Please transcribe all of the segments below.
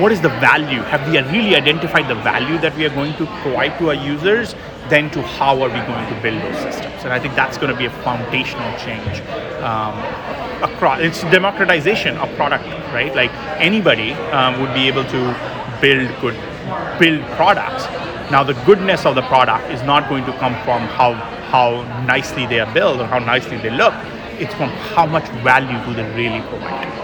what is the value? Have we really identified the value that we are going to provide to our users? Then to how are we going to build those systems? And I think that's going to be a foundational change um, across. It's democratization of product, right? Like anybody um, would be able to build good, build products. Now the goodness of the product is not going to come from how how nicely they are built or how nicely they look. It's from how much value do they really provide.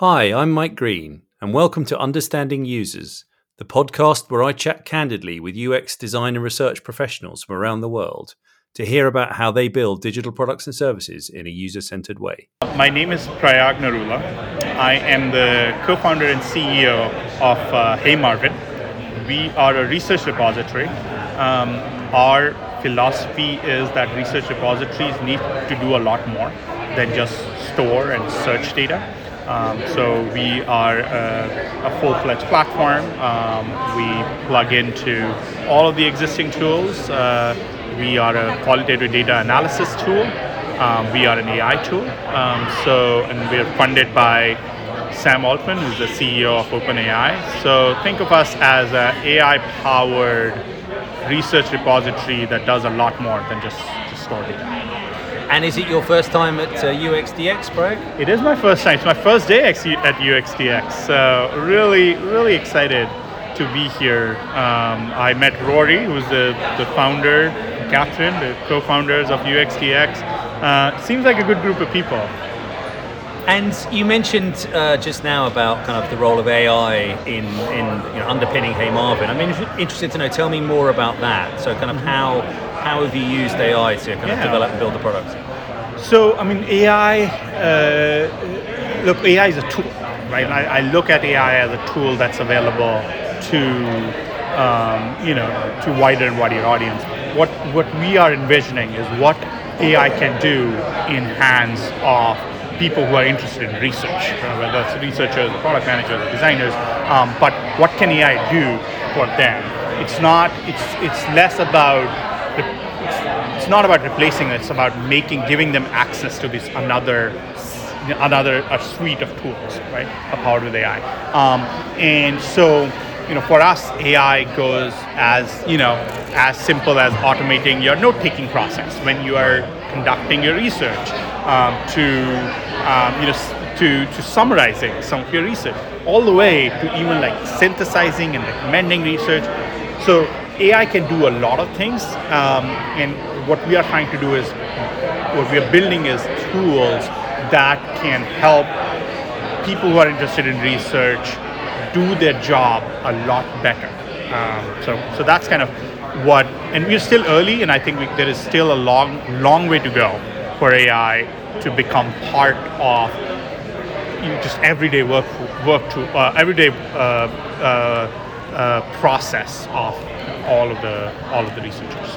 Hi, I'm Mike Green, and welcome to Understanding Users, the podcast where I chat candidly with UX design and research professionals from around the world to hear about how they build digital products and services in a user centered way. My name is Prayag Narula. I am the co founder and CEO of uh, Hey Marvin. We are a research repository. Um, our philosophy is that research repositories need to do a lot more than just store and search data. Um, so we are a, a full-fledged platform. Um, we plug into all of the existing tools. Uh, we are a qualitative data analysis tool. Um, we are an AI tool. Um, so and we're funded by Sam Altman, who's the CEO of OpenAI. So think of us as an AI-powered research repository that does a lot more than just, just store data. And is it your first time at uh, UXDX, Prayag? It is my first time. It's my first day at UXDX. So really, really excited to be here. Um, I met Rory, who's the, the founder, Catherine, the co-founders of UXDX. Uh, seems like a good group of people. And you mentioned uh, just now about kind of the role of AI in, in you know, underpinning Hey Marvin. I'm interested to know. Tell me more about that. So, kind of how how have you used AI to kind yeah. of develop and build the products? So, I mean, AI. Uh, look, AI is a tool, right? I, I, look at AI as a tool that's available to um, you know to wider and wider audience. What what we are envisioning is what AI can do in hands of people who are interested in research, whether that's researchers, product managers, designers. Um, but what can AI do for them? It's not. It's it's less about. It's, not about replacing. It's about making, giving them access to this another another a suite of tools, right? Powered with AI. Um, and so you know, for us, AI goes as you know, as simple as automating your note-taking process when you are conducting your research, um, to um, you know, to to summarizing some of your research, all the way to even like synthesizing and recommending research. So AI can do a lot of things, um, and what we are trying to do is, what we are building is tools that can help people who are interested in research do their job a lot better. Um, so, so that's kind of what, and we're still early, and I think we, there is still a long, long way to go for AI to become part of just everyday work, work to uh, everyday uh, uh, uh, process of all of the all of the researchers.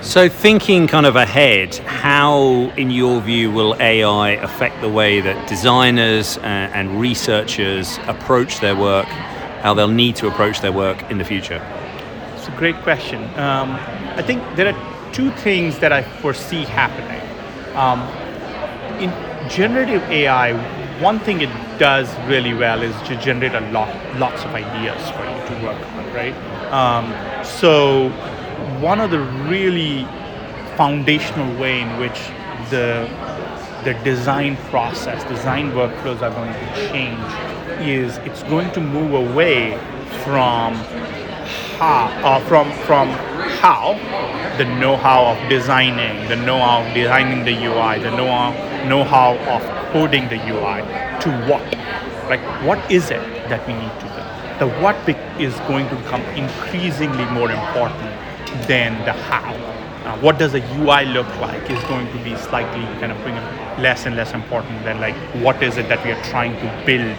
So, thinking kind of ahead, how, in your view, will AI affect the way that designers and researchers approach their work, how they'll need to approach their work in the future? It's a great question. Um, I think there are two things that I foresee happening. Um, in generative AI, one thing it does really well is to generate a lot, lots of ideas for you to work on, right? Um, so one of the really foundational way in which the the design process, design workflows are going to change is it's going to move away from how uh, from from how the know-how of designing, the know-how of designing the UI, the know-how know-how of coding the UI to what? Like what is it that we need to do? The what is going to become increasingly more important than the how. Uh, what does a UI look like is going to be slightly kind of less and less important than like what is it that we are trying to build,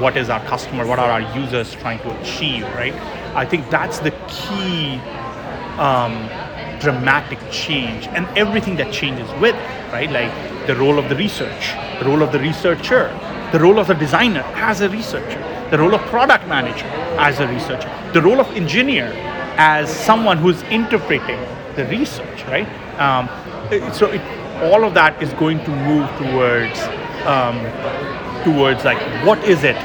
what is our customer, what are our users trying to achieve, right? I think that's the key um, dramatic change and everything that changes with it, right? Like the role of the research, the role of the researcher, the role of the designer as a researcher, the role of product manager as a researcher, the role of engineer as someone who's interpreting the research, right? Um, so it, all of that is going to move towards um, towards like what is it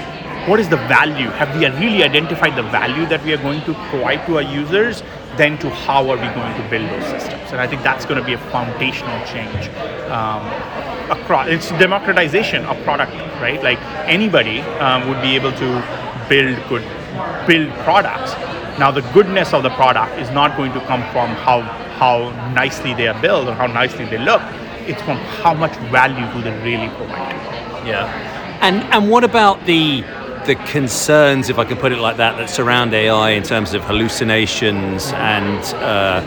what is the value? Have we really identified the value that we are going to provide to our users? Then to how are we going to build those systems? And i think that's going to be a foundational change um, across it's democratization of product right? Like anybody um, would be able to build good build products. Now the goodness of the product is not going to come from how how nicely they are built or how nicely they look. It's from how much value do they really provide? Yeah. And and what about the the concerns, if I can put it like that, that surround AI in terms of hallucinations and uh,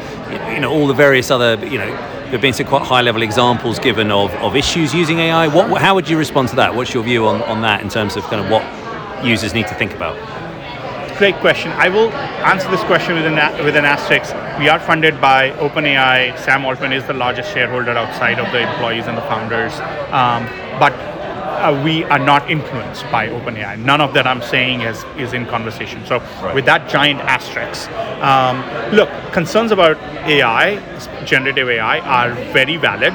you know all the various other you know there have been some quite high level examples given of, of issues using AI. What how would you respond to that? What's your view on, on that in terms of kind of what users need to think about? Great question. I will answer this question with an, with an asterisk. We are funded by OpenAI. Sam Altman is the largest shareholder outside of the employees and the founders. Um, but uh, we are not influenced by OpenAI. None of that I'm saying is, is in conversation. So, with that giant asterisk, um, look, concerns about AI, generative AI, are very valid.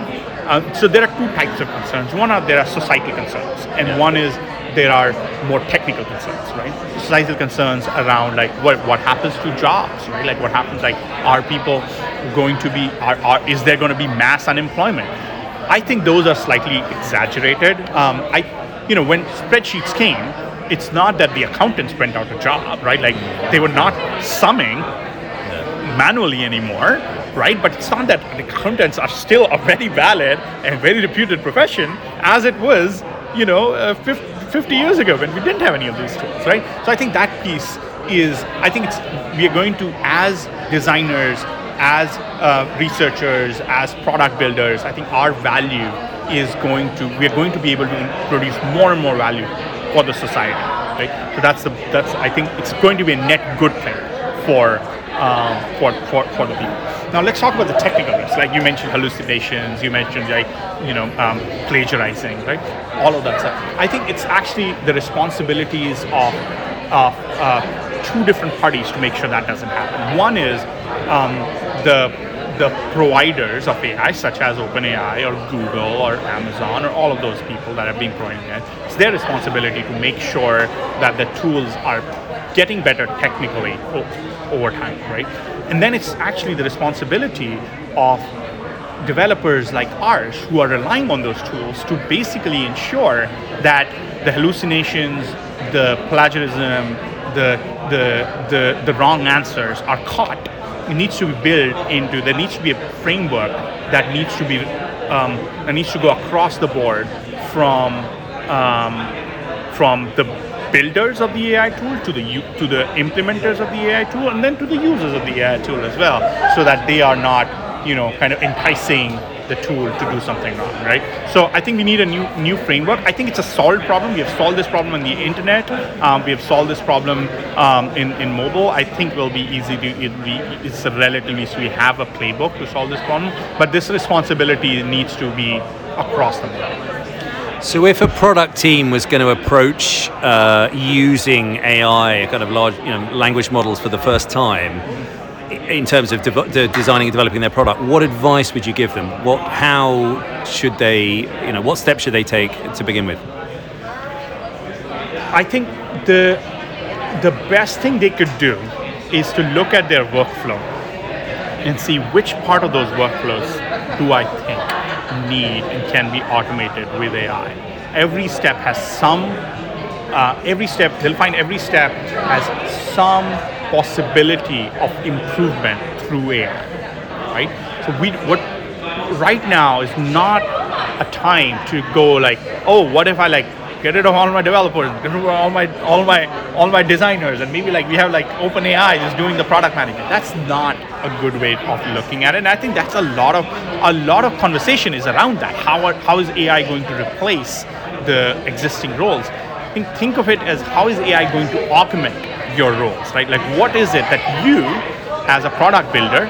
Uh, so, there are two types of concerns. One are there are societal concerns, and one is there are more technical concerns, right? Societal concerns around like what what happens to jobs, right? Like what happens, like are people going to be, are, are is there going to be mass unemployment? I think those are slightly exaggerated. Um, I, you know, when spreadsheets came, it's not that the accountants went out a job, right? Like they were not summing manually anymore, right? But it's not that the accountants are still a very valid and very reputed profession as it was, you know, uh, 50, 50 years ago when we didn't have any of these tools, right? So I think that piece is, I think it's, we are going to, as designers, as uh, researchers, as product builders, I think our value is going to, we are going to be able to produce more and more value for the society, right? So that's the, that's, I think it's going to be a net good thing for um, for, for, for the people. Now let's talk about the technical risks. Like you mentioned hallucinations, you mentioned like you know um, plagiarizing, right? All of that stuff. I think it's actually the responsibilities of of uh, two different parties to make sure that doesn't happen. One is um, the the providers of AI, such as OpenAI or Google or Amazon or all of those people that have been providing it, it's their responsibility to make sure that the tools are getting better technically over time, right? And then it's actually the responsibility of developers like ours who are relying on those tools to basically ensure that the hallucinations, the plagiarism, the the the, the wrong answers are caught. Needs to be built into. There needs to be a framework that needs to be um, that needs to go across the board from um, from the builders of the AI tool to the to the implementers of the AI tool, and then to the users of the AI tool as well, so that they are not, you know, kind of enticing the tool to do something wrong, right? So I think we need a new new framework. I think it's a solved problem. We have solved this problem on the internet. Um, we have solved this problem um, in in mobile. I think will be easy to. It be, it's relatively so we have a playbook to solve this problem, but this responsibility needs to be across the board. So, if a product team was going to approach uh, using AI, kind of large, you know, language models for the first time, in terms of dev- de- designing and developing their product, what advice would you give them? What, how should they, you know, what steps should they take to begin with? I think the the best thing they could do is to look at their workflow and see which part of those workflows do I think need and can be automated with AI. Every step has some. Uh, every step they'll find every step has some possibility of improvement through AI, right? So we what right now is not a time to go like, oh, what if I like get rid of all my developers, get rid of all my all my all my designers, and maybe like we have like open AI just doing the product management. That's not a good way of looking at it. And I think that's a lot of a lot of conversation is around that. How are, how is AI going to replace the existing roles? Think, think of it as how is AI going to augment your roles, right? Like what is it that you as a product builder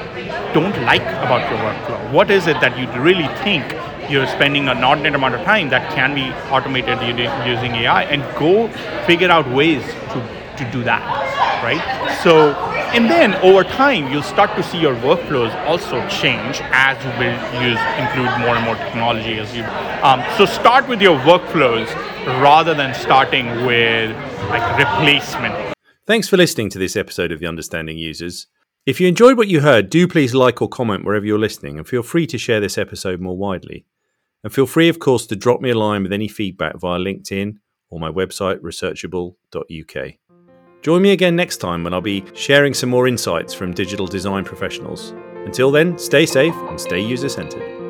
don't like about your workflow? What is it that you really think you're spending an inordinate amount of time that can be automated using AI and go figure out ways to, to do that, right? So and then over time, you'll start to see your workflows also change as you build, use, include more and more technology. As you, um, so start with your workflows rather than starting with like replacement. Thanks for listening to this episode of the Understanding Users. If you enjoyed what you heard, do please like or comment wherever you're listening, and feel free to share this episode more widely. And feel free, of course, to drop me a line with any feedback via LinkedIn or my website, researchable.uk. Join me again next time when I'll be sharing some more insights from digital design professionals. Until then, stay safe and stay user centered.